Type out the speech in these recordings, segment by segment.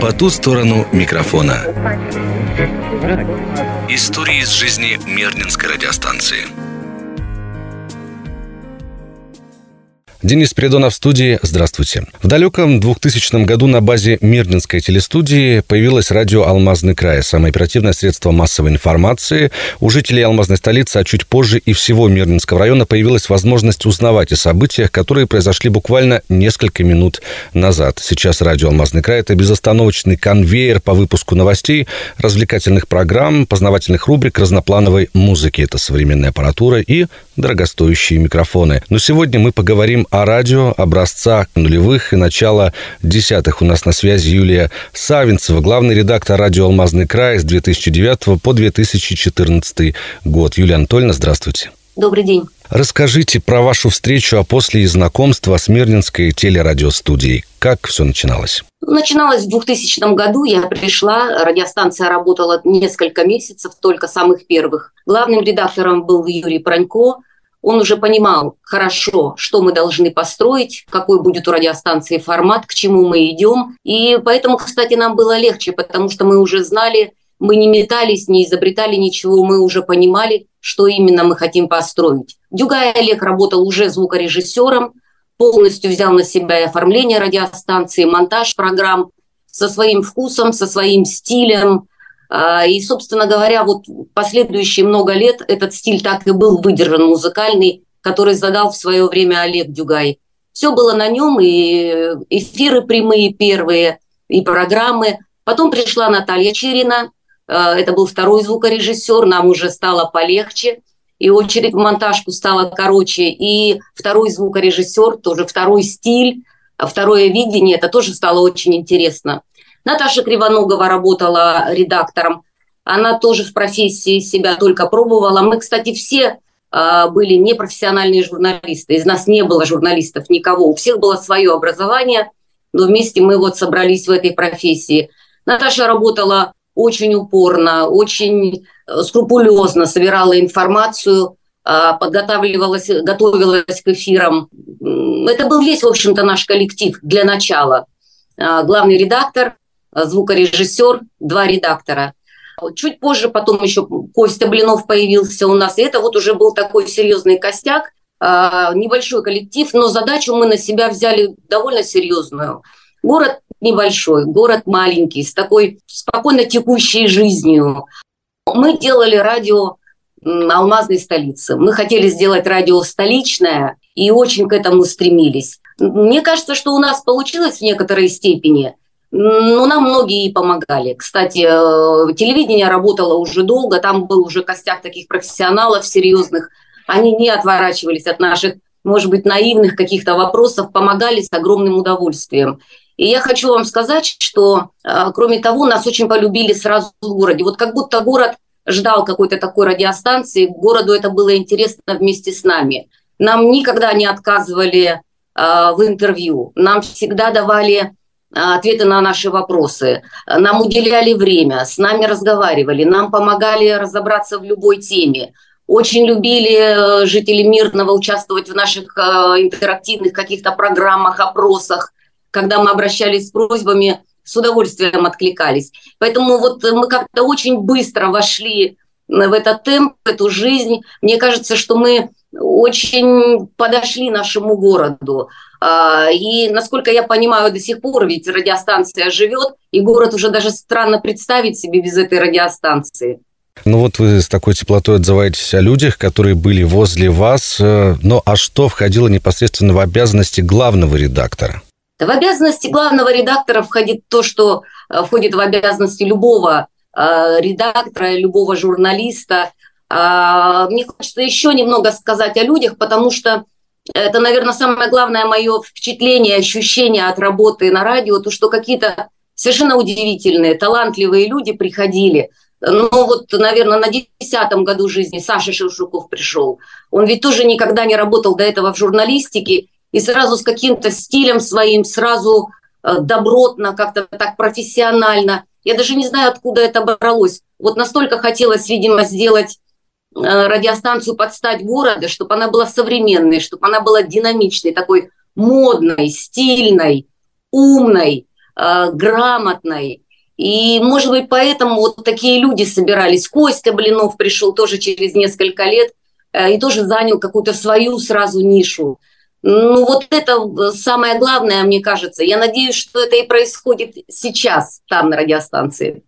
По ту сторону микрофона. Истории из жизни Мирнинской радиостанции. Денис Придонов в студии. Здравствуйте. В далеком 2000 году на базе Мирнинской телестудии появилось радио «Алмазный край», самое оперативное средство массовой информации. У жителей алмазной столицы, а чуть позже и всего Мирнинского района появилась возможность узнавать о событиях, которые произошли буквально несколько минут назад. Сейчас радио «Алмазный край» — это безостановочный конвейер по выпуску новостей, развлекательных программ, познавательных рубрик, разноплановой музыки. Это современная аппаратура и дорогостоящие микрофоны. Но сегодня мы поговорим о радио образца нулевых и начала десятых. У нас на связи Юлия Савинцева, главный редактор радио «Алмазный край» с 2009 по 2014 год. Юлия Анатольевна, здравствуйте. Добрый день. Расскажите про вашу встречу, а после и знакомства с Мирнинской телерадиостудией. Как все начиналось? Начиналось в 2000 году. Я пришла, радиостанция работала несколько месяцев, только самых первых. Главным редактором был Юрий Пронько он уже понимал хорошо, что мы должны построить, какой будет у радиостанции формат, к чему мы идем. И поэтому, кстати, нам было легче, потому что мы уже знали, мы не метались, не изобретали ничего, мы уже понимали, что именно мы хотим построить. Дюгай Олег работал уже звукорежиссером, полностью взял на себя оформление радиостанции, монтаж программ со своим вкусом, со своим стилем, и, собственно говоря, вот последующие много лет этот стиль так и был выдержан музыкальный, который задал в свое время Олег Дюгай. Все было на нем, и эфиры прямые первые, и программы. Потом пришла Наталья Черина, а, это был второй звукорежиссер, нам уже стало полегче, и очередь в монтажку стала короче, и второй звукорежиссер, тоже второй стиль, второе видение, это тоже стало очень интересно. Наташа Кривоногова работала редактором. Она тоже в профессии себя только пробовала. Мы, кстати, все э, были непрофессиональные журналисты. Из нас не было журналистов никого. У всех было свое образование, но вместе мы вот собрались в этой профессии. Наташа работала очень упорно, очень э, скрупулезно, собирала информацию, э, подготавливалась, готовилась к эфирам. Это был весь, в общем-то, наш коллектив для начала. Э, главный редактор, звукорежиссер, два редактора. Чуть позже потом еще Костя Блинов появился у нас, и это вот уже был такой серьезный костяк, э, небольшой коллектив, но задачу мы на себя взяли довольно серьезную. Город небольшой, город маленький, с такой спокойно текущей жизнью. Мы делали радио алмазной столицы. Мы хотели сделать радио столичное и очень к этому стремились. Мне кажется, что у нас получилось в некоторой степени – ну, нам многие и помогали. Кстати, э, телевидение работало уже долго, там был уже костяк таких профессионалов серьезных. Они не отворачивались от наших, может быть, наивных каких-то вопросов, помогали с огромным удовольствием. И я хочу вам сказать, что, э, кроме того, нас очень полюбили сразу в городе. Вот как будто город ждал какой-то такой радиостанции, городу это было интересно вместе с нами. Нам никогда не отказывали э, в интервью, нам всегда давали ответы на наши вопросы. Нам уделяли время, с нами разговаривали, нам помогали разобраться в любой теме. Очень любили э, жители Мирного участвовать в наших э, интерактивных каких-то программах, опросах. Когда мы обращались с просьбами, с удовольствием откликались. Поэтому вот мы как-то очень быстро вошли в этот темп, в эту жизнь. Мне кажется, что мы очень подошли нашему городу. А, и, насколько я понимаю, до сих пор ведь радиостанция живет, и город уже даже странно представить себе без этой радиостанции. Ну вот вы с такой теплотой отзываетесь о людях, которые были возле вас. Э, но а что входило непосредственно в обязанности главного редактора? Да в обязанности главного редактора входит то, что э, входит в обязанности любого э, редактора, любого журналиста. А, мне хочется еще немного сказать о людях, потому что это, наверное, самое главное мое впечатление, ощущение от работы на радио, то, что какие-то совершенно удивительные, талантливые люди приходили. Ну вот, наверное, на десятом году жизни Саша Шевшуков пришел. Он ведь тоже никогда не работал до этого в журналистике, и сразу с каким-то стилем своим, сразу э, добротно, как-то так профессионально. Я даже не знаю, откуда это бралось. Вот настолько хотелось, видимо, сделать Э, радиостанцию под стать города, чтобы она была современной, чтобы она была динамичной, такой модной, стильной, умной, э, грамотной. И, может быть, поэтому вот такие люди собирались. Костя Блинов пришел тоже через несколько лет э, и тоже занял какую-то свою сразу нишу. Ну, вот это э, самое главное, мне кажется. Я надеюсь, что это и происходит сейчас там, на радиостанции.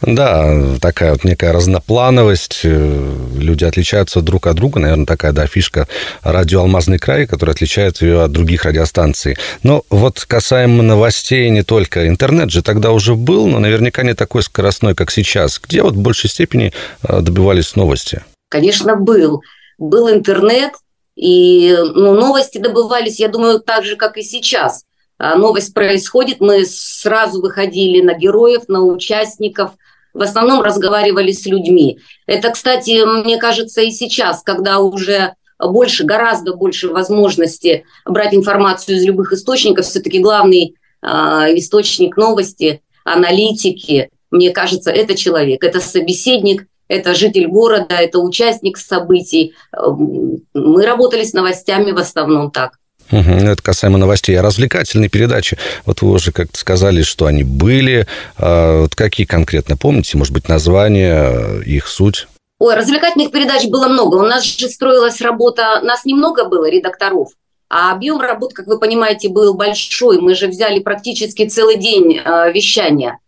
Да, такая вот некая разноплановость. Э, люди отличаются друг от друга. Наверное, такая, да, фишка радио «Алмазный край», которая отличает ее от других радиостанций. Но вот касаемо новостей не только. Интернет же тогда уже был, но наверняка не такой скоростной, как сейчас. Где вот в большей степени э, добивались новости? Конечно, был. Был интернет, и ну, новости добывались, я думаю, так же, как и сейчас. А новость происходит, мы сразу выходили на героев, на участников – в основном разговаривали с людьми. Это, кстати, мне кажется, и сейчас, когда уже больше, гораздо больше возможности брать информацию из любых источников, все-таки главный э, источник новости, аналитики, мне кажется, это человек, это собеседник, это житель города, это участник событий. Мы работали с новостями в основном так. Угу, это касаемо новостей. А развлекательные передачи, вот вы уже как-то сказали, что они были. А вот какие конкретно помните? Может быть, название, их суть? Ой, развлекательных передач было много. У нас же строилась работа, нас немного было, редакторов, а объем работ, как вы понимаете, был большой. Мы же взяли практически целый день э, вещания.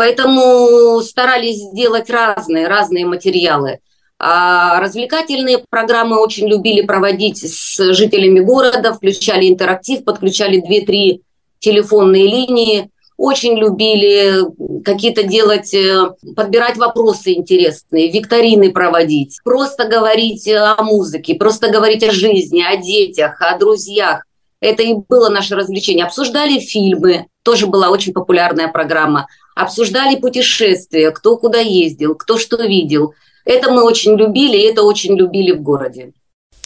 Поэтому старались сделать разные, разные материалы. А развлекательные программы очень любили проводить с жителями города, включали интерактив, подключали 2-3 телефонные линии. Очень любили какие-то делать, э, подбирать вопросы интересные, викторины проводить, просто говорить о музыке, просто говорить о жизни, о детях, о друзьях. Это и было наше развлечение. Обсуждали фильмы, тоже была очень популярная программа. Обсуждали путешествия, кто куда ездил, кто что видел – это мы очень любили, и это очень любили в городе.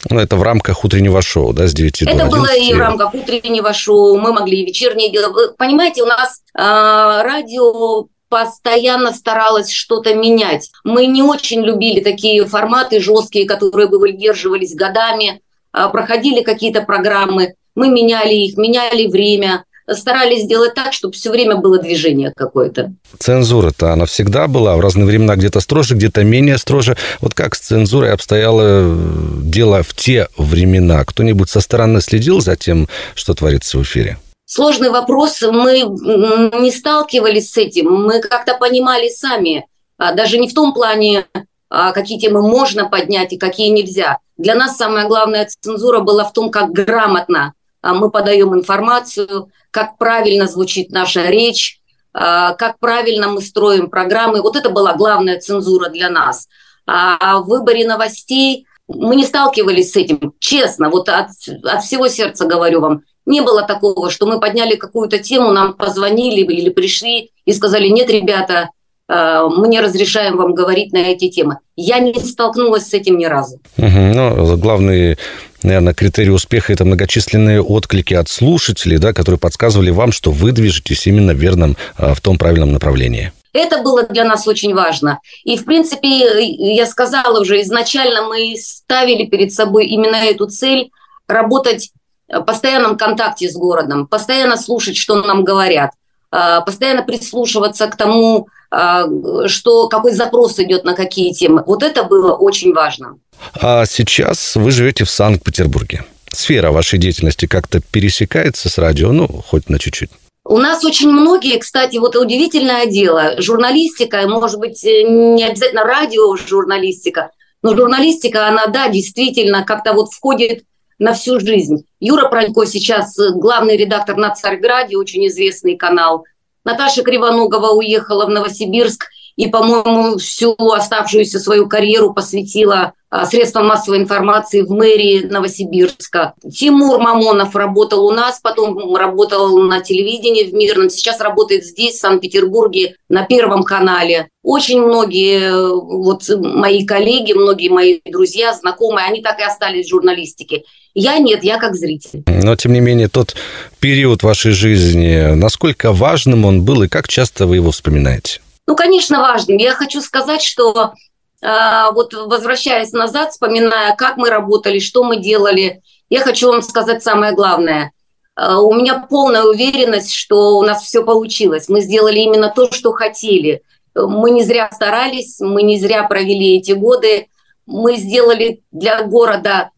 Ну, это в рамках утреннего шоу, да, с 9 это до 11? Это было и в рамках утреннего шоу, мы могли и вечерние дела. Вы понимаете, у нас э, радио постоянно старалась что-то менять. Мы не очень любили такие форматы жесткие, которые бы выдерживались годами, э, проходили какие-то программы, мы меняли их, меняли время – старались сделать так, чтобы все время было движение какое-то. Цензура-то она всегда была, в разные времена где-то строже, где-то менее строже. Вот как с цензурой обстояло э, дело в те времена? Кто-нибудь со стороны следил за тем, что творится в эфире? Сложный вопрос. Мы не сталкивались с этим. Мы как-то понимали сами. А даже не в том плане, а какие темы можно поднять и какие нельзя. Для нас самая главная цензура была в том, как грамотно мы подаем информацию, как правильно звучит наша речь, а, как правильно мы строим программы. Вот это была главная цензура для нас. А в выборе новостей мы не сталкивались с этим, честно, вот от, от всего сердца говорю вам. Не было такого, что мы подняли какую-то тему, нам позвонили или пришли и сказали, нет, ребята, а, мы не разрешаем вам говорить на эти темы. Я не столкнулась с этим ни разу. Угу. Ну, главный наверное, критерий успеха – это многочисленные отклики от слушателей, да, которые подсказывали вам, что вы движетесь именно в верном, а, в том правильном направлении. Это было для нас очень важно. И, в принципе, я сказала уже, изначально мы ставили перед собой именно эту цель – работать в постоянном контакте с городом, постоянно слушать, что нам говорят, а, постоянно прислушиваться к тому, что, какой запрос идет на какие темы. Вот это было очень важно. А сейчас вы живете в Санкт-Петербурге. Сфера вашей деятельности как-то пересекается с радио, ну, хоть на чуть-чуть. У нас очень многие, кстати, вот удивительное дело, журналистика, может быть, не обязательно радиожурналистика, но журналистика, она, да, действительно как-то вот входит на всю жизнь. Юра Пронько сейчас главный редактор на Царьграде, очень известный канал. Наташа Кривоногова уехала в Новосибирск и, по-моему, всю оставшуюся свою карьеру посвятила а, средствам массовой информации в мэрии Новосибирска. Тимур Мамонов работал у нас, потом работал на телевидении в Мирном, сейчас работает здесь, в Санкт-Петербурге, на Первом канале. Очень многие вот мои коллеги, многие мои друзья, знакомые, они так и остались в журналистике. Я нет, я как зритель. Но, тем не менее, тот период вашей жизни, насколько важным он был и как часто вы его вспоминаете? Ну, конечно, важным. Я хочу сказать, что э, вот возвращаясь назад, вспоминая, как мы работали, что мы делали, я хочу вам сказать самое главное. Э, у меня полная уверенность, что у нас все получилось. Мы сделали именно то, что хотели. Мы не зря старались, мы не зря провели эти годы. Мы сделали для города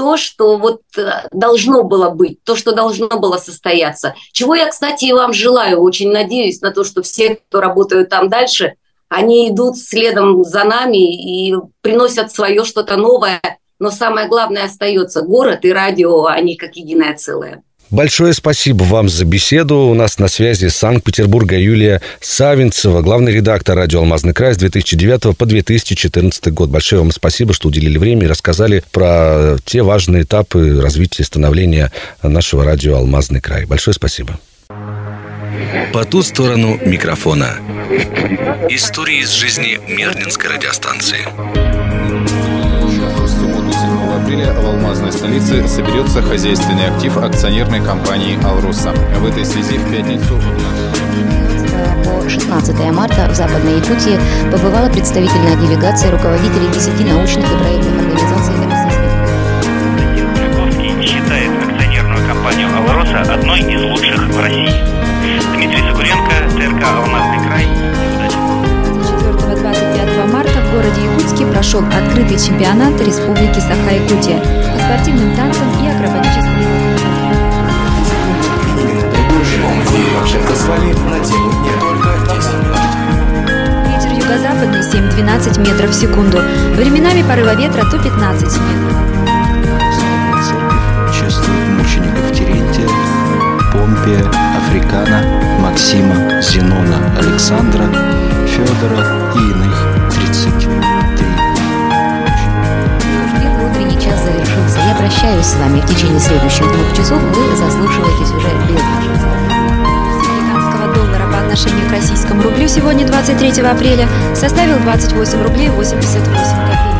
то, что вот э, должно было быть, то, что должно было состояться. Чего я, кстати, и вам желаю. Очень надеюсь на то, что все, кто работают там дальше, они идут следом за нами и приносят свое что-то новое. Но самое главное остается город и радио, они как единое целое. Большое спасибо вам за беседу. У нас на связи с Санкт-Петербурга Юлия Савинцева, главный редактор радио «Алмазный край» с 2009 по 2014 год. Большое вам спасибо, что уделили время и рассказали про те важные этапы развития и становления нашего радио «Алмазный край». Большое спасибо. По ту сторону микрофона. Истории из жизни Мирнинской радиостанции апреля в алмазной столице соберется хозяйственный актив акционерной компании «Алруса». В этой связи в пятницу... По 16 марта в Западной Якутии побывала представительная делегация руководителей 10 научных и проектных прошел открытый чемпионат Республики Саха-Якутия по спортивным танцам и акробатическому Ветер юго-западный 7-12 метров в секунду. Временами порыва ветра то 15 метров. Чествует Терентия, Помпия, Африкана, Максима, Зенона, Александра, Федора и иных прощаюсь с вами. В течение следующих двух часов вы заслушиваетесь уже без доллара по отношению к российскому рублю сегодня, 23 апреля, составил 28 рублей 88 копеек.